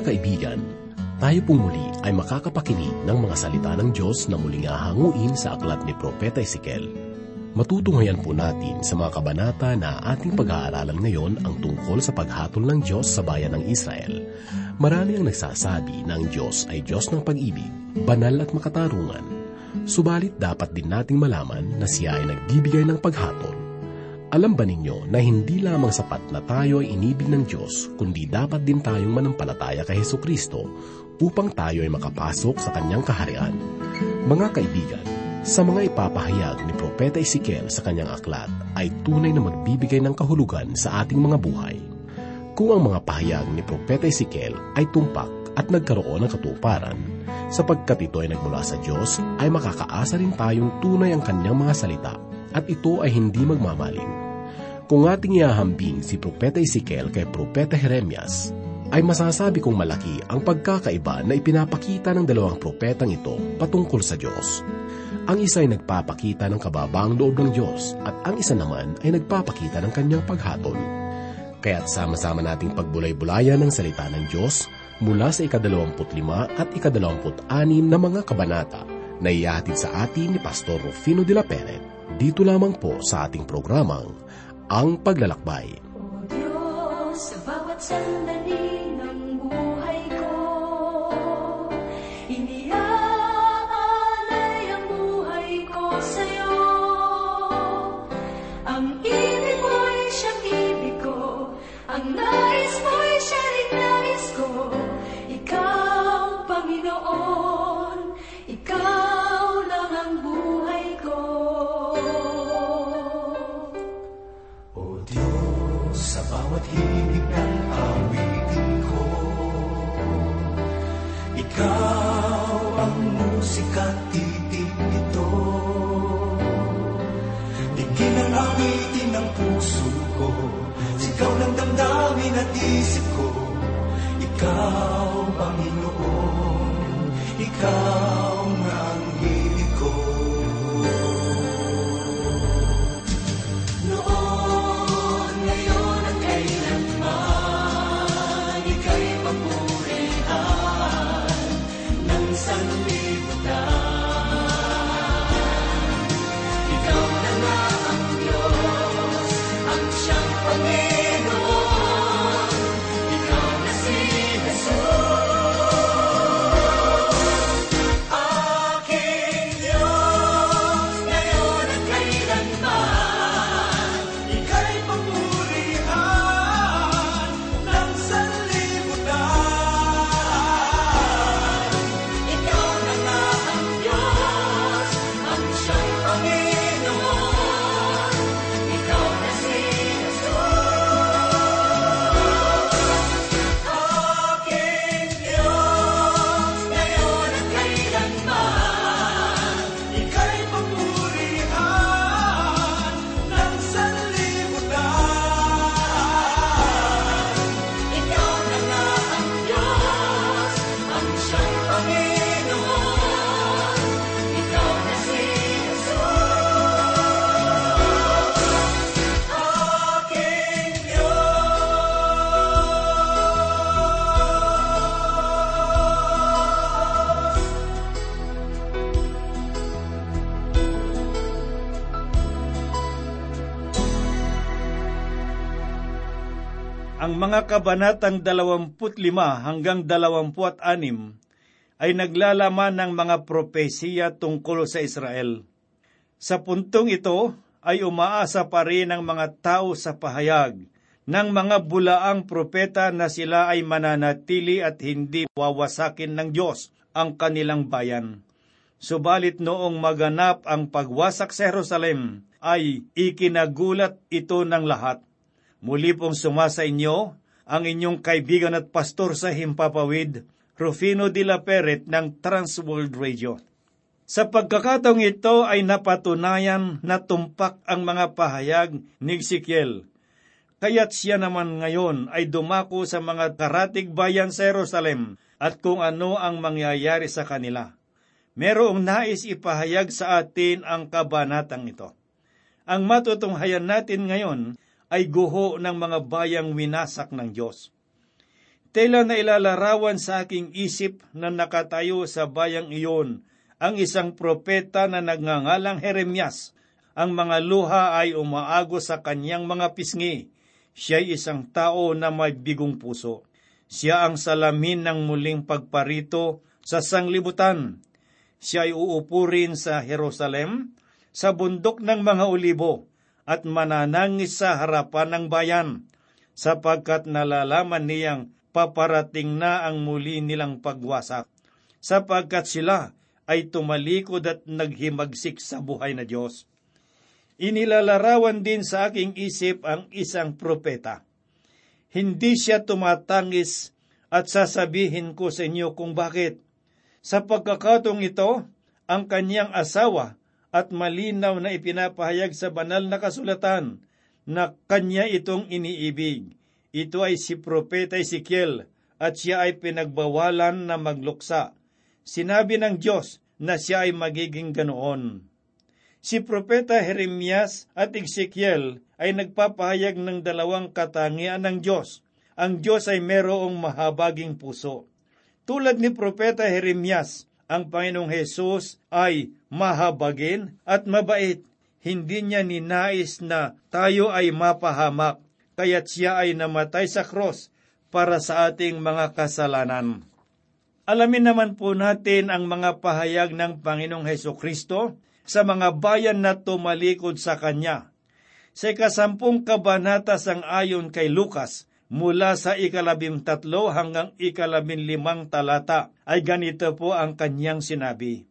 Mga kaibigan, tayo pong muli ay makakapakinig ng mga salita ng Diyos na muling ahanguin sa aklat ni Propeta Ezekiel. Matutunghayan po natin sa mga kabanata na ating pag-aaralan ngayon ang tungkol sa paghatol ng Diyos sa bayan ng Israel. Marami ang nagsasabi na ang Diyos ay Diyos ng pag-ibig, banal at makatarungan. Subalit dapat din nating malaman na siya ay nagbibigay ng paghatol alam ba ninyo na hindi lamang sapat na tayo ay inibig ng Diyos, kundi dapat din tayong manampalataya kay Heso Kristo upang tayo ay makapasok sa kanyang kaharian? Mga kaibigan, sa mga ipapahayag ni Propeta Ezekiel sa kanyang aklat ay tunay na magbibigay ng kahulugan sa ating mga buhay. Kung ang mga pahayag ni Propeta Ezekiel ay tumpak at nagkaroon ng katuparan, sapagkat ito ay nagmula sa Diyos, ay makakaasa rin tayong tunay ang kanyang mga salita at ito ay hindi magmamaling. Kung ating iahambing si Propeta Ezekiel kay Propeta Jeremias, ay masasabi kong malaki ang pagkakaiba na ipinapakita ng dalawang propetang ito patungkol sa Diyos. Ang isa ay nagpapakita ng kababaang loob ng Diyos at ang isa naman ay nagpapakita ng kanyang paghatol. Kaya't sama-sama nating pagbulay-bulayan ng salita ng Diyos mula sa ikadalawamput lima at ikadalawamput anim na mga kabanata na iyahatid sa atin ni Pastor Rufino de la Peret dito lamang po sa ating programang Ang Paglalakbay. O Diyos, sa bawat sandali ng buhay ko, iniaalay ang buhay ko sa'yo. Ang ibig mo'y siyang ko, ang nais mo'y siya rin nais ko. Ikaw, Panginoon, himig ng awitin ko, Ikaw ang musika titig nito. Digin ang awitin ng puso ko, sigaw ng damdamin at ko. Ikaw, Panginoon, Ikaw siyang Ang mga kabanatang 25 hanggang 26 ay naglalaman ng mga propesiya tungkol sa Israel. Sa puntong ito ay umaasa pa rin ang mga tao sa pahayag ng mga bulaang propeta na sila ay mananatili at hindi wawasakin ng Diyos ang kanilang bayan. Subalit noong maganap ang pagwasak sa Jerusalem, ay ikinagulat ito ng lahat. Muli pong sumasa inyo ang inyong kaibigan at pastor sa Himpapawid, Rufino de la Peret ng Transworld Radio. Sa pagkakataong ito ay napatunayan na tumpak ang mga pahayag ni Ezekiel. Kaya't siya naman ngayon ay dumako sa mga karatig bayan sa Jerusalem at kung ano ang mangyayari sa kanila. Merong nais ipahayag sa atin ang kabanatang ito. Ang matutunghayan natin ngayon ay guho ng mga bayang winasak ng Diyos. Tela na ilalarawan sa aking isip na nakatayo sa bayang iyon ang isang propeta na nagngangalang Jeremias. Ang mga luha ay umaago sa kanyang mga pisngi. Siya'y isang tao na may bigong puso. Siya ang salamin ng muling pagparito sa sanglibutan. Siya ay uupo rin sa Jerusalem, sa bundok ng mga olibo, at mananangis sa harapan ng bayan, sapagkat nalalaman niyang paparating na ang muli nilang pagwasak, sapagkat sila ay tumalikod at naghimagsik sa buhay na Diyos. Inilalarawan din sa aking isip ang isang propeta. Hindi siya tumatangis at sasabihin ko sa inyo kung bakit. Sa pagkakatong ito, ang kanyang asawa at malinaw na ipinapahayag sa banal na kasulatan na kanya itong iniibig. Ito ay si Propeta Ezekiel at siya ay pinagbawalan na magluksa. Sinabi ng Diyos na siya ay magiging ganoon. Si Propeta Jeremias at Ezekiel ay nagpapahayag ng dalawang katangian ng Diyos. Ang Diyos ay merong mahabaging puso. Tulad ni Propeta Jeremias, ang Panginoong Hesus ay mahabagin at mabait. Hindi niya ninais na tayo ay mapahamak, kaya't siya ay namatay sa cross para sa ating mga kasalanan. Alamin naman po natin ang mga pahayag ng Panginoong Heso Kristo sa mga bayan na tumalikod sa Kanya. Sa ikasampung kabanata sang ayon kay Lucas, mula sa ikalabing tatlo hanggang ikalabing limang talata, ay ganito po ang kanyang sinabi.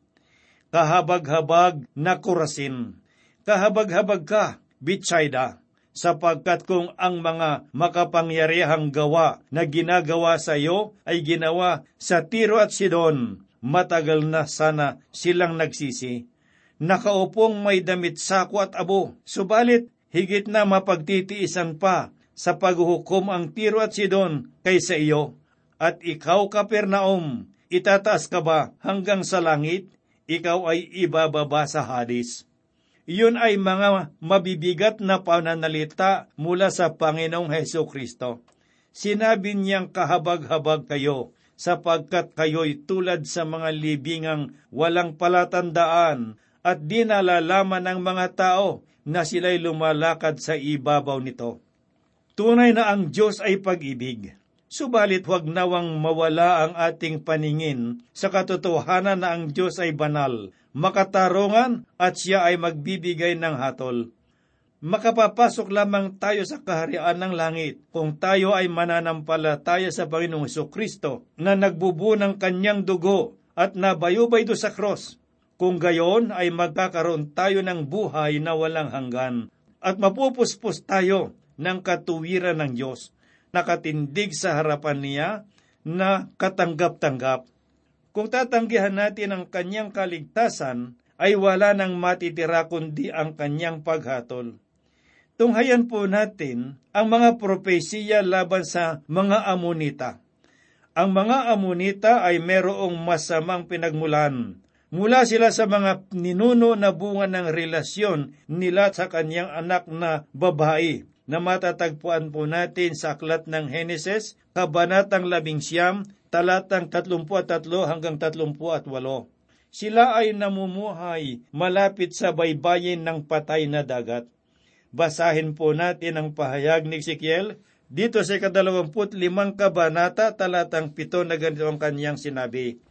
Kahabag-habag na kurasin, kahabag-habag ka, Bitsaida, sapagkat kung ang mga makapangyarihang gawa na ginagawa sa iyo ay ginawa sa Tiro at Sidon, matagal na sana silang nagsisi. Nakaupong may damit sako at abo, subalit higit na mapagtitiisan pa sa paghuhukom ang Tiro at Sidon kaysa iyo. At ikaw, Kapernaum, itataas ka ba hanggang sa langit? Ikaw ay ibababa sa hadis. Iyon ay mga mabibigat na pananalita mula sa Panginoong Heso Kristo. Sinabi niyang kahabag-habag kayo, sapagkat kayo'y tulad sa mga libingang walang palatandaan at di nalalaman ng mga tao na sila'y lumalakad sa ibabaw nito. Tunay na ang Diyos ay pag-ibig. Subalit huwag nawang mawala ang ating paningin sa katotohanan na ang Diyos ay banal, makatarungan at siya ay magbibigay ng hatol. Makapapasok lamang tayo sa kaharian ng langit kung tayo ay mananampalataya sa Panginoong Kristo na nagbubu ng kanyang dugo at nabayubay do sa cross. Kung gayon ay magkakaroon tayo ng buhay na walang hanggan at mapupuspos tayo ng katuwiran ng Diyos, nakatindig sa harapan niya na katanggap-tanggap. Kung tatanggihan natin ang kanyang kaligtasan, ay wala nang matitira kundi ang kanyang paghatol. Tunghayan po natin ang mga propesiya laban sa mga amonita. Ang mga amonita ay merong masamang pinagmulan. Mula sila sa mga ninuno na bunga ng relasyon nila sa kanyang anak na babae na matatagpuan po natin sa aklat ng Henesis, Kabanatang 11, talatang 33 hanggang 38. Sila ay namumuhay malapit sa baybayin ng patay na dagat. Basahin po natin ang pahayag ni Ezekiel dito sa ikadalawamput limang kabanata talatang pito na ganito ang kanyang sinabi.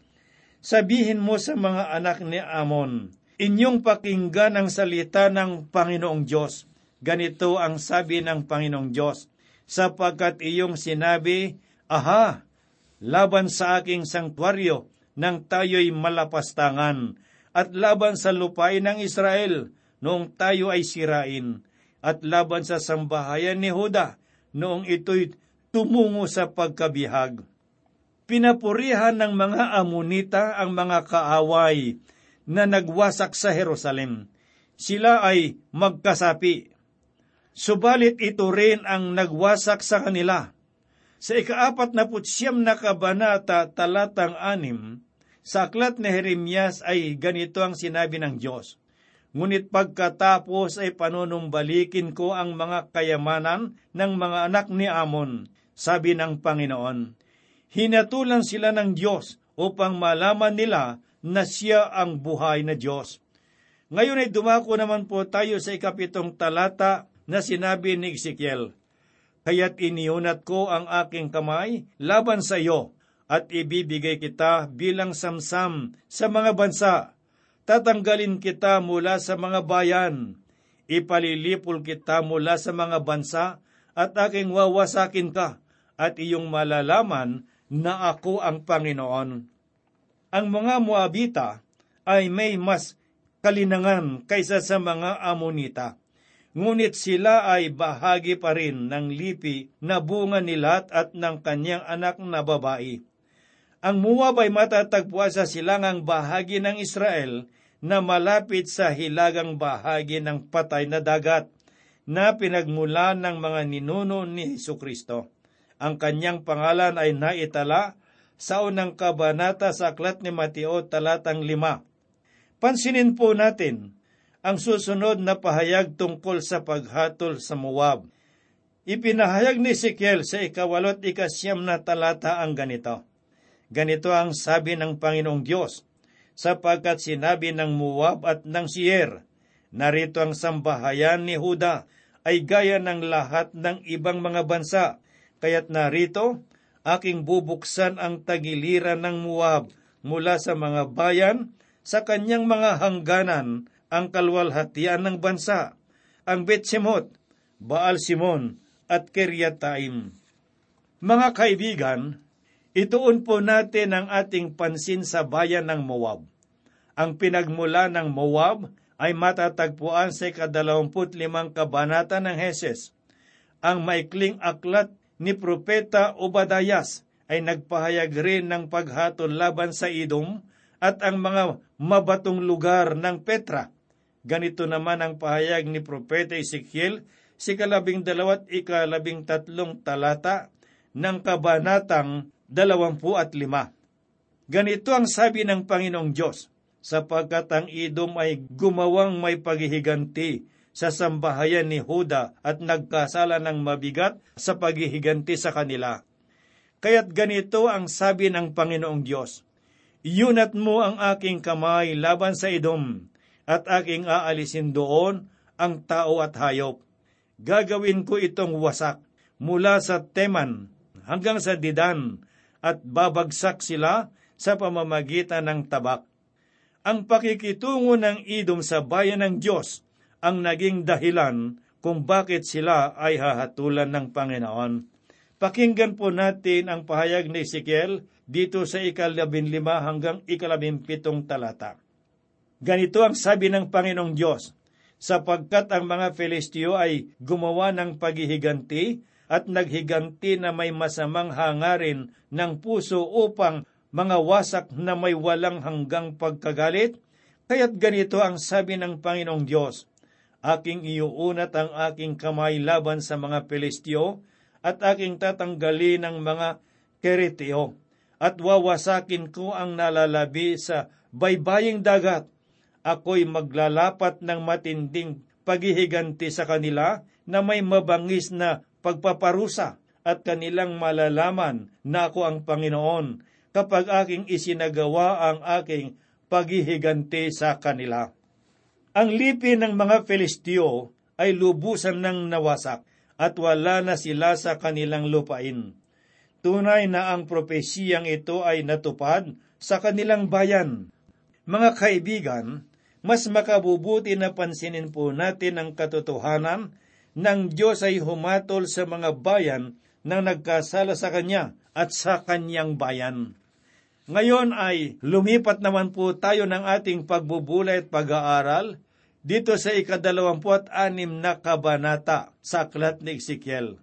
Sabihin mo sa mga anak ni Amon, inyong pakinggan ang salita ng Panginoong Diyos. Ganito ang sabi ng Panginoong Diyos, sapagkat iyong sinabi, Aha, laban sa aking sangtuaryo, nang tayo'y malapastangan, at laban sa lupain ng Israel, noong tayo ay sirain, at laban sa sambahayan ni Huda, noong ito'y tumungo sa pagkabihag. Pinapurihan ng mga Amonita ang mga kaaway na nagwasak sa Jerusalem. Sila ay magkasapi. Subalit ito rin ang nagwasak sa kanila. Sa ikaapat na putsyam na kabanata talatang anim, sa aklat ni Jeremias ay ganito ang sinabi ng Diyos. Ngunit pagkatapos ay panunumbalikin ko ang mga kayamanan ng mga anak ni Amon, sabi ng Panginoon. Hinatulan sila ng Diyos upang malaman nila na siya ang buhay na Diyos. Ngayon ay dumako naman po tayo sa ikapitong talata na sinabi ni Ezekiel, Kaya't iniunat ko ang aking kamay laban sa iyo at ibibigay kita bilang samsam sa mga bansa. Tatanggalin kita mula sa mga bayan. Ipalilipol kita mula sa mga bansa at aking wawasakin ka at iyong malalaman na ako ang Panginoon. Ang mga Moabita ay may mas kalinangan kaysa sa mga Amonita. Ngunit sila ay bahagi pa rin ng lipi na bunga ni Lot at ng kanyang anak na babae. Ang Moab ay matatagpuan sa silangang bahagi ng Israel na malapit sa hilagang bahagi ng patay na dagat na pinagmula ng mga ninuno ni Heso Kristo. Ang kanyang pangalan ay naitala sa unang kabanata sa aklat ni Mateo talatang lima. Pansinin po natin ang susunod na pahayag tungkol sa paghatol sa Moab. Ipinahayag ni Ezekiel sa ikawalot ikasyam na talata ang ganito. Ganito ang sabi ng Panginoong Diyos, sapagkat sinabi ng Moab at ng Sier, narito ang sambahayan ni Huda ay gaya ng lahat ng ibang mga bansa, kaya't narito aking bubuksan ang tagiliran ng Moab mula sa mga bayan sa kanyang mga hangganan ang kalwalhatian ng bansa, ang Betsemot, Baal Simon at Kiryataim. Mga kaibigan, ituon po natin ang ating pansin sa bayan ng Moab. Ang pinagmula ng Moab ay matatagpuan sa ikadalawamput limang kabanata ng Heses. Ang maikling aklat ni Propeta Obadayas ay nagpahayag rin ng paghatol laban sa Idom at ang mga mabatong lugar ng Petra. Ganito naman ang pahayag ni Propeta Ezekiel si kalabing dalawat ikalabing tatlong talata ng kabanatang dalawampu at lima. Ganito ang sabi ng Panginoong Diyos, sapagkat ang Idom ay gumawang may paghihiganti sa sambahayan ni Huda at nagkasala ng mabigat sa paghihiganti sa kanila. Kaya't ganito ang sabi ng Panginoong Diyos, Iyunat mo ang aking kamay laban sa Idom, at aking aalisin doon ang tao at hayop. Gagawin ko itong wasak mula sa Teman hanggang sa Didan, at babagsak sila sa pamamagitan ng tabak. Ang pakikitungo ng Idom sa bayan ng Diyos ang naging dahilan kung bakit sila ay hahatulan ng Panginoon. Pakinggan po natin ang pahayag ni Ezekiel dito sa ikalabinlima hanggang ikalabimpitong talata. Ganito ang sabi ng Panginoong Diyos, sapagkat ang mga Filistio ay gumawa ng paghihiganti at naghiganti na may masamang hangarin ng puso upang mga wasak na may walang hanggang pagkagalit, kaya't ganito ang sabi ng Panginoong Diyos, Aking iuunat ang aking kamay laban sa mga Filistio, at aking tatanggalin ang mga Kereteo, at wawasakin ko ang nalalabi sa baybaying dagat. Ako'y maglalapat ng matinding paghihiganti sa kanila na may mabangis na pagpaparusa at kanilang malalaman na ako ang Panginoon kapag aking isinagawa ang aking paghihiganti sa kanila. Ang lipi ng mga Filistio ay lubusan ng nawasak at wala na sila sa kanilang lupain. Tunay na ang propesiyang ito ay natupad sa kanilang bayan. Mga kaibigan, mas makabubuti na pansinin po natin ang katotohanan ng Diyos ay humatol sa mga bayan na nagkasala sa Kanya at sa Kanyang bayan. Ngayon ay lumipat naman po tayo ng ating pagbubulay at pag-aaral dito sa ikadalawampuat anim na kabanata sa aklat ni Ezekiel.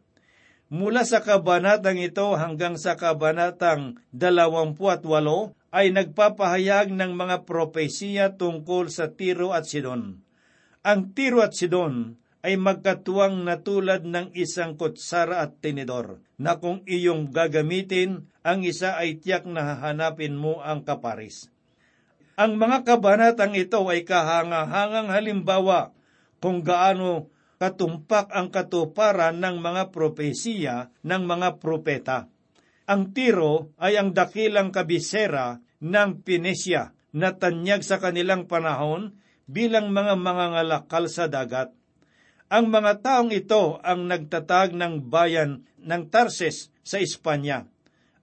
Mula sa kabanatang ito hanggang sa kabanatang dalawampuat walo ay nagpapahayag ng mga propesiya tungkol sa Tiro at Sidon. Ang Tiro at Sidon ay magkatuwang na tulad ng isang kutsara at tinidor, na kung iyong gagamitin, ang isa ay tiyak na hahanapin mo ang kaparis. Ang mga kabanatang ito ay kahangahangang halimbawa kung gaano katumpak ang katuparan ng mga propesiya ng mga propeta. Ang Tiro ay ang dakilang kabisera ng Pinesia na tanyag sa kanilang panahon bilang mga mangangalakal sa dagat. Ang mga taong ito ang nagtatag ng bayan ng Tarses sa Espanya.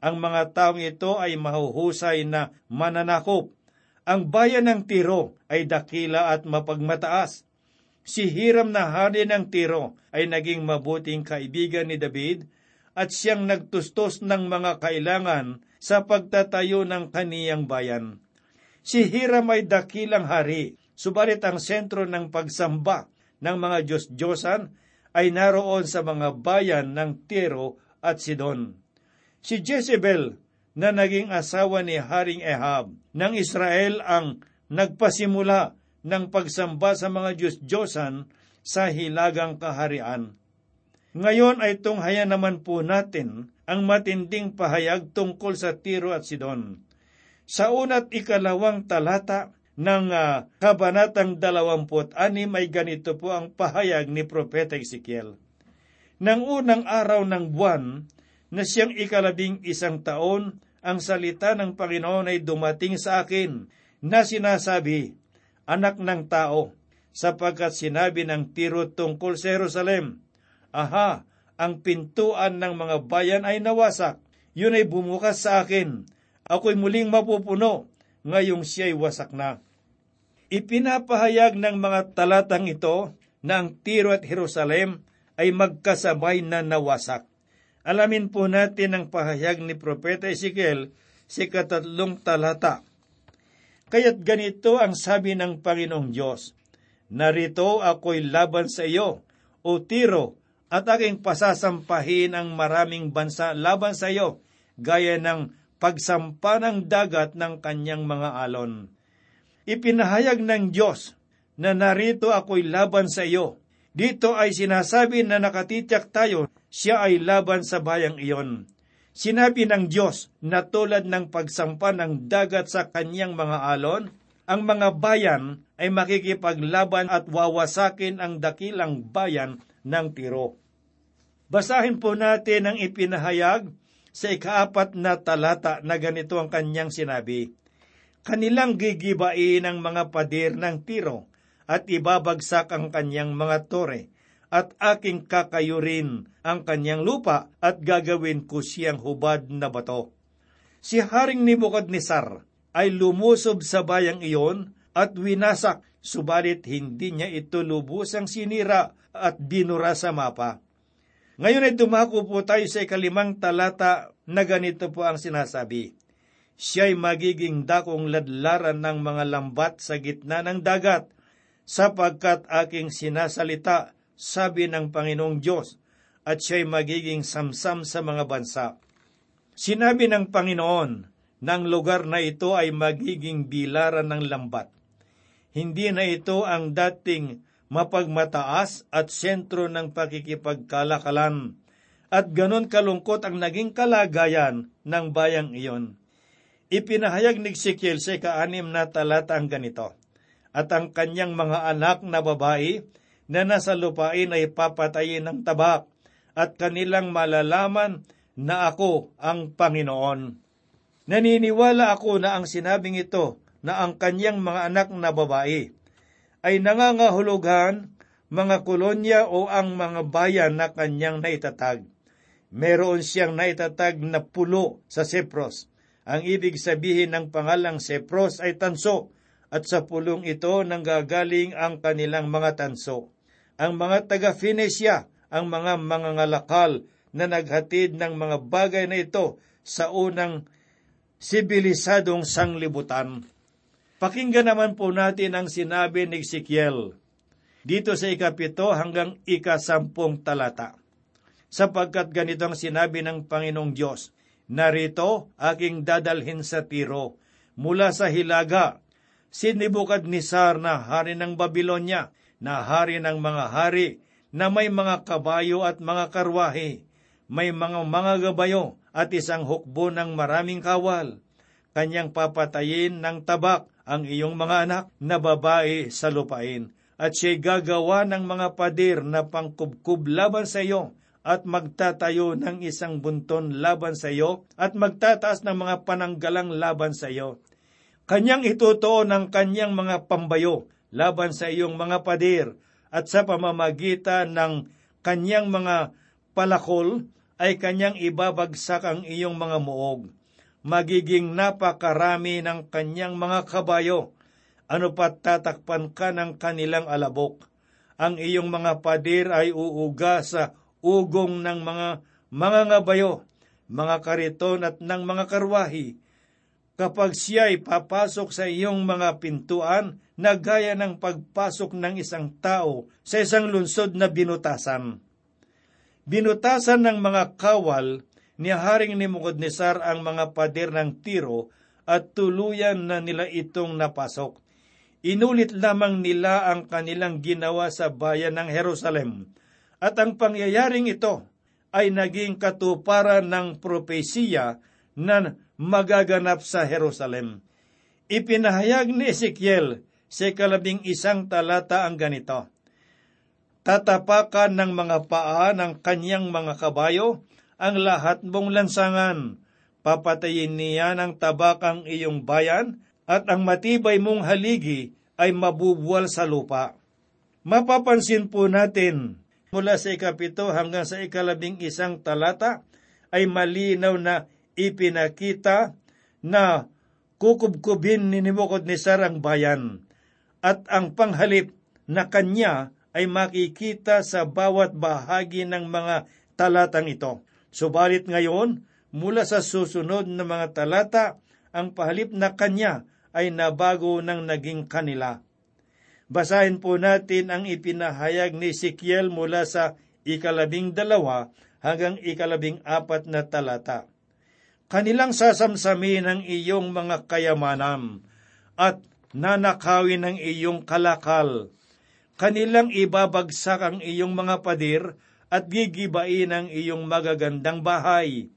Ang mga taong ito ay mahuhusay na mananakop. Ang bayan ng Tiro ay dakila at mapagmataas. Si Hiram na hari ng Tiro ay naging mabuting kaibigan ni David at siyang nagtustos ng mga kailangan sa pagtatayo ng kaniyang bayan. Si Hiram ay dakilang hari, subalit ang sentro ng pagsamba ng mga Diyos-Diyosan ay naroon sa mga bayan ng Tiro at Sidon. Si Jezebel na naging asawa ni Haring Ehab ng Israel ang nagpasimula ng pagsamba sa mga Diyos-Diyosan sa hilagang kaharian. Ngayon ay tunghayan naman po natin ang matinding pahayag tungkol sa Tiro at Sidon. Sa una't ikalawang talata ng uh, Kabanatang 26 ay ganito po ang pahayag ni Propeta Ezekiel. Nang unang araw ng buwan na siyang ikalabing isang taon, ang salita ng Panginoon ay dumating sa akin na sinasabi, Anak ng tao, sapagkat sinabi ng Tiro tungkol sa Jerusalem, Aha, ang pintuan ng mga bayan ay nawasak. Yun ay bumukas sa akin. Ako'y muling mapupuno, ngayong siya'y wasak na. Ipinapahayag ng mga talatang ito na ang Tiro at Jerusalem ay magkasabay na nawasak. Alamin po natin ang pahayag ni Propeta Ezekiel sa katatlong talata. Kaya't ganito ang sabi ng Panginoong Diyos, Narito ako'y laban sa iyo, o Tiro, at aking pasasampahin ang maraming bansa laban sa iyo, gaya ng pagsampa ng dagat ng kanyang mga alon. Ipinahayag ng Diyos na narito ako'y laban sa iyo. Dito ay sinasabi na nakatityak tayo, siya ay laban sa bayang iyon. Sinabi ng Diyos na tulad ng pagsampa ng dagat sa kanyang mga alon, ang mga bayan ay makikipaglaban at wawasakin ang dakilang bayan ng Tiro. Basahin po natin ang ipinahayag sa ikaapat na talata na ganito ang kanyang sinabi. Kanilang gigibain ang mga pader ng tiro at ibabagsak ang kanyang mga tore at aking kakayurin ang kanyang lupa at gagawin ko siyang hubad na bato. Si Haring Nebuchadnezzar ay lumusob sa bayang iyon at winasak, subalit hindi niya ito lubusang sinira at binura sa mapa. Ngayon ay dumako po tayo sa ikalimang talata na ganito po ang sinasabi. Siya'y magiging dakong ladlaran ng mga lambat sa gitna ng dagat, sapagkat aking sinasalita, sabi ng Panginoong Diyos, at siya'y magiging samsam sa mga bansa. Sinabi ng Panginoon, ng lugar na ito ay magiging bilaran ng lambat. Hindi na ito ang dating mapagmataas at sentro ng pakikipagkalakalan. At ganon kalungkot ang naging kalagayan ng bayang iyon. Ipinahayag ni Ezekiel sa kaanim na talata ang ganito, At ang kanyang mga anak na babae na nasa lupain ay papatayin ng tabak, at kanilang malalaman na ako ang Panginoon. Naniniwala ako na ang sinabing ito na ang kanyang mga anak na babae ay nangangahulugan mga kolonya o ang mga bayan na kanyang naitatag. Meron siyang naitatag na pulo sa Sepros. Ang ibig sabihin ng pangalang Sepros ay tanso at sa pulong ito nanggagaling ang kanilang mga tanso. Ang mga taga-Phoenicia, ang mga mangangalakal na naghatid ng mga bagay na ito sa unang sibilisadong sanglibutan. Pakinggan naman po natin ang sinabi ni Ezekiel dito sa ikapito hanggang ikasampung talata. Sapagkat ganito ang sinabi ng Panginoong Diyos, Narito aking dadalhin sa tiro mula sa hilaga, si Nebuchadnezzar na hari ng Babylonia, na hari ng mga hari, na may mga kabayo at mga karwahe, may mga mga gabayo at isang hukbo ng maraming kawal. Kanyang papatayin ng tabak ang iyong mga anak na babae sa lupain, at siya'y gagawa ng mga padir na pangkubkub laban sa iyo, at magtatayo ng isang bunton laban sa iyo at magtataas ng mga pananggalang laban sa iyo. Kanyang itutuo ng kanyang mga pambayo laban sa iyong mga padir at sa pamamagitan ng kanyang mga palakol ay kanyang ibabagsak ang iyong mga muog. Magiging napakarami ng kanyang mga kabayo. Ano pat tatakpan ka ng kanilang alabok. Ang iyong mga padir ay uuga sa ugong ng mga mga ngabayo, mga kariton at ng mga karwahi. Kapag siya ay papasok sa iyong mga pintuan, na gaya ng pagpasok ng isang tao sa isang lunsod na binutasan. Binutasan ng mga kawal ni Haring Nebuchadnezzar ang mga pader ng tiro at tuluyan na nila itong napasok. Inulit lamang nila ang kanilang ginawa sa bayan ng Jerusalem at ang pangyayaring ito ay naging katuparan ng propesiya na magaganap sa Jerusalem. Ipinahayag ni Ezekiel sa kalabing isang talata ang ganito, Tatapakan ng mga paa ng kanyang mga kabayo ang lahat mong lansangan. Papatayin niya ng tabakang iyong bayan at ang matibay mong haligi ay mabubuwal sa lupa. Mapapansin po natin mula sa ikapito hanggang sa ikalabing isang talata ay malinaw na ipinakita na kukubkubin ni Nebuchadnezzar ang bayan at ang panghalip na kanya ay makikita sa bawat bahagi ng mga talatang ito. Subalit ngayon, mula sa susunod na mga talata, ang pahalip na kanya ay nabago ng naging kanila. Basahin po natin ang ipinahayag ni Ezekiel mula sa ikalabing dalawa hanggang ikalabing apat na talata. Kanilang sasamsamin ang iyong mga kayamanan at nanakawin ang iyong kalakal. Kanilang ibabagsak ang iyong mga padir at gigibain ang iyong magagandang bahay.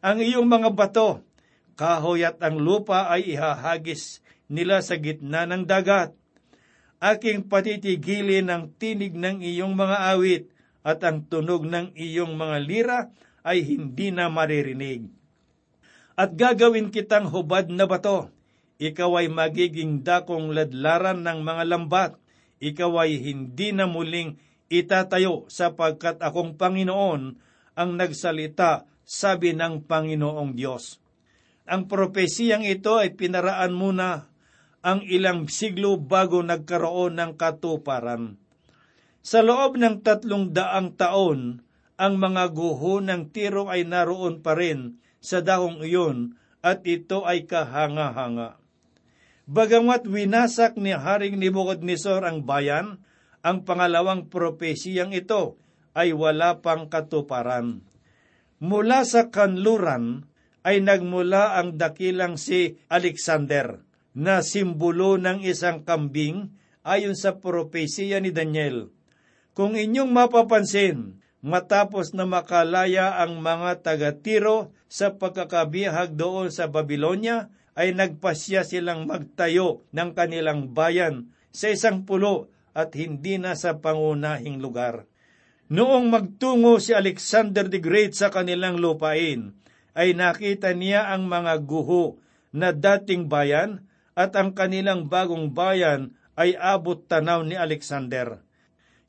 Ang iyong mga bato, kahoy at ang lupa ay ihahagis nila sa gitna ng dagat aking patitigilin ang tinig ng iyong mga awit at ang tunog ng iyong mga lira ay hindi na maririnig. At gagawin kitang hubad na bato. Ikaw ay magiging dakong ladlaran ng mga lambat. Ikaw ay hindi na muling itatayo sapagkat akong Panginoon ang nagsalita, sabi ng Panginoong Diyos. Ang propesiyang ito ay pinaraan muna ang ilang siglo bago nagkaroon ng katuparan. Sa loob ng tatlong daang taon, ang mga guho ng tiro ay naroon pa rin sa dahong iyon at ito ay kahanga-hanga. Bagamat winasak ni Haring Nebuchadnezzar ang bayan, ang pangalawang propesiyang ito ay wala pang katuparan. Mula sa kanluran ay nagmula ang dakilang si Alexander na simbolo ng isang kambing ayon sa propesiya ni Daniel. Kung inyong mapapansin, matapos na makalaya ang mga taga-tiro sa pagkakabihag doon sa Babylonia, ay nagpasya silang magtayo ng kanilang bayan sa isang pulo at hindi na sa pangunahing lugar. Noong magtungo si Alexander the Great sa kanilang lupain, ay nakita niya ang mga guho na dating bayan at ang kanilang bagong bayan ay abot tanaw ni Alexander.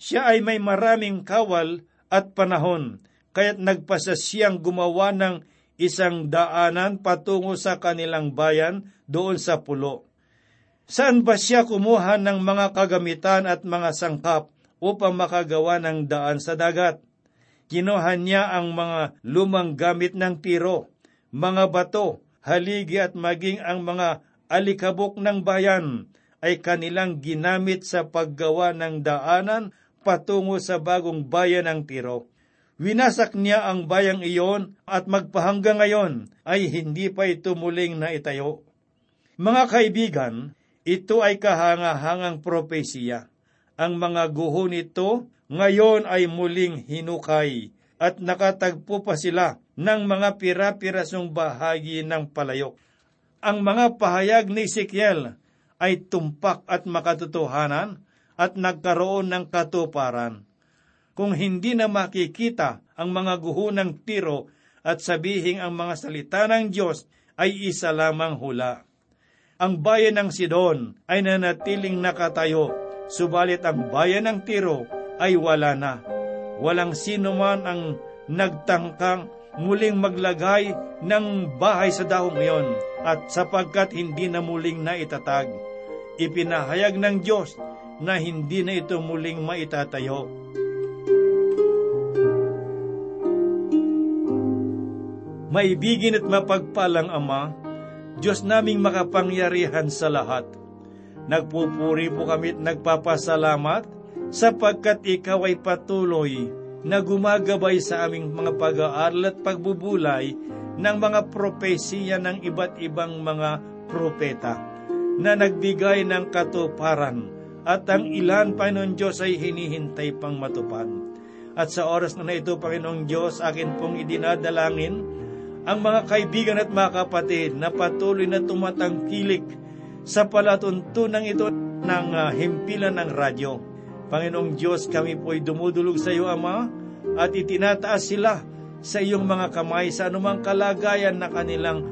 Siya ay may maraming kawal at panahon, kaya't nagpasa siyang gumawa ng isang daanan patungo sa kanilang bayan doon sa pulo. Saan ba siya kumuha ng mga kagamitan at mga sangkap upang makagawa ng daan sa dagat? Kinuha niya ang mga lumang gamit ng tiro, mga bato, haligi at maging ang mga alikabok ng bayan ay kanilang ginamit sa paggawa ng daanan patungo sa bagong bayan ng Tiro. Winasak niya ang bayang iyon at magpahanggang ngayon ay hindi pa ito muling naitayo. Mga kaibigan, ito ay kahangahangang propesiya. Ang mga guho nito ngayon ay muling hinukay at nakatagpo pa sila ng mga pira-pirasong bahagi ng palayok ang mga pahayag ni Ezekiel ay tumpak at makatotohanan at nagkaroon ng katuparan. Kung hindi na makikita ang mga guhunang tiro at sabihing ang mga salita ng Diyos ay isa lamang hula. Ang bayan ng Sidon ay nanatiling nakatayo, subalit ang bayan ng Tiro ay wala na. Walang sino man ang nagtangkang muling maglagay ng bahay sa dahong iyon at sapagkat hindi na muling naitatag. Ipinahayag ng Diyos na hindi na ito muling maitatayo. Maibigin at mapagpalang Ama, Diyos naming makapangyarihan sa lahat. Nagpupuri po kami at nagpapasalamat sapagkat Ikaw ay patuloy na gumagabay sa aming mga pag-aaral at pagbubulay ng mga propesiya ng iba't ibang mga propeta na nagbigay ng katuparan at ang ilan, Panginoon Diyos, ay hinihintay pang matupad. At sa oras na, ito, Panginoong Diyos, akin pong idinadalangin ang mga kaibigan at mga kapatid na patuloy na tumatangkilik sa palatuntunan ito ng uh, himpilan ng radyo. Panginoong Diyos, kami po'y dumudulog sa iyo, Ama, at itinataas sila sa iyong mga kamay sa anumang kalagayan na kanilang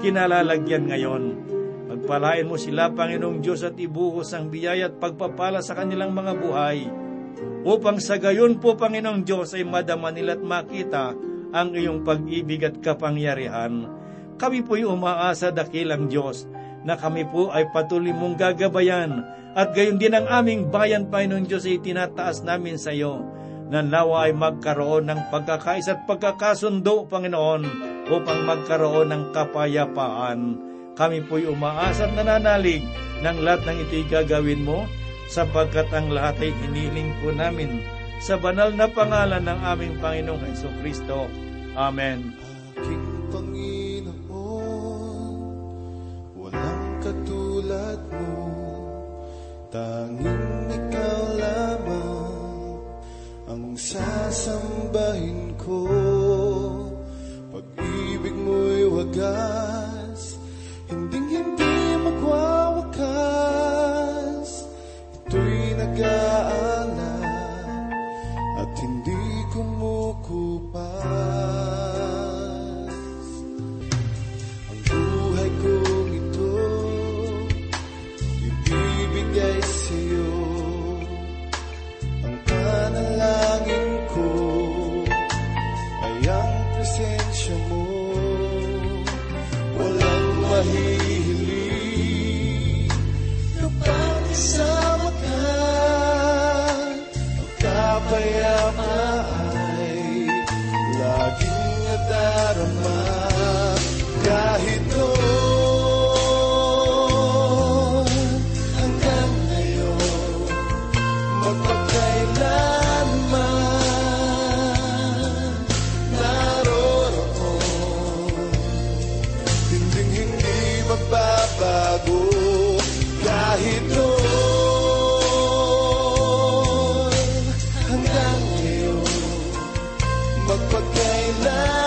kinalalagyan ngayon. Pagpalain mo sila, Panginoong Diyos, at ibuhos ang biyaya at pagpapala sa kanilang mga buhay. Upang sa gayon po, Panginoong Diyos, ay madama nila at makita ang iyong pag-ibig at kapangyarihan. Kami po'y umaasa dakilang Diyos na kami po ay patuloy mong gagabayan at gayon din ang aming bayan, Panginoong Diyos, ay tinataas namin sa iyo na nawa ay magkaroon ng pagkakais at pagkakasundo, Panginoon, upang magkaroon ng kapayapaan. Kami po'y umaasa at nananalig ng lahat ng ito'y gagawin mo, sapagkat ang lahat ay hiniling po namin sa banal na pangalan ng aming Panginoong Heso Kristo. Amen. Aking Panginoon, walang katulad mo, tanging ikaw lamang ang sasambahin ko. Pag-ibig mo'y wagas, hindi hindi magwawakas. Ito'y nag-aalala love.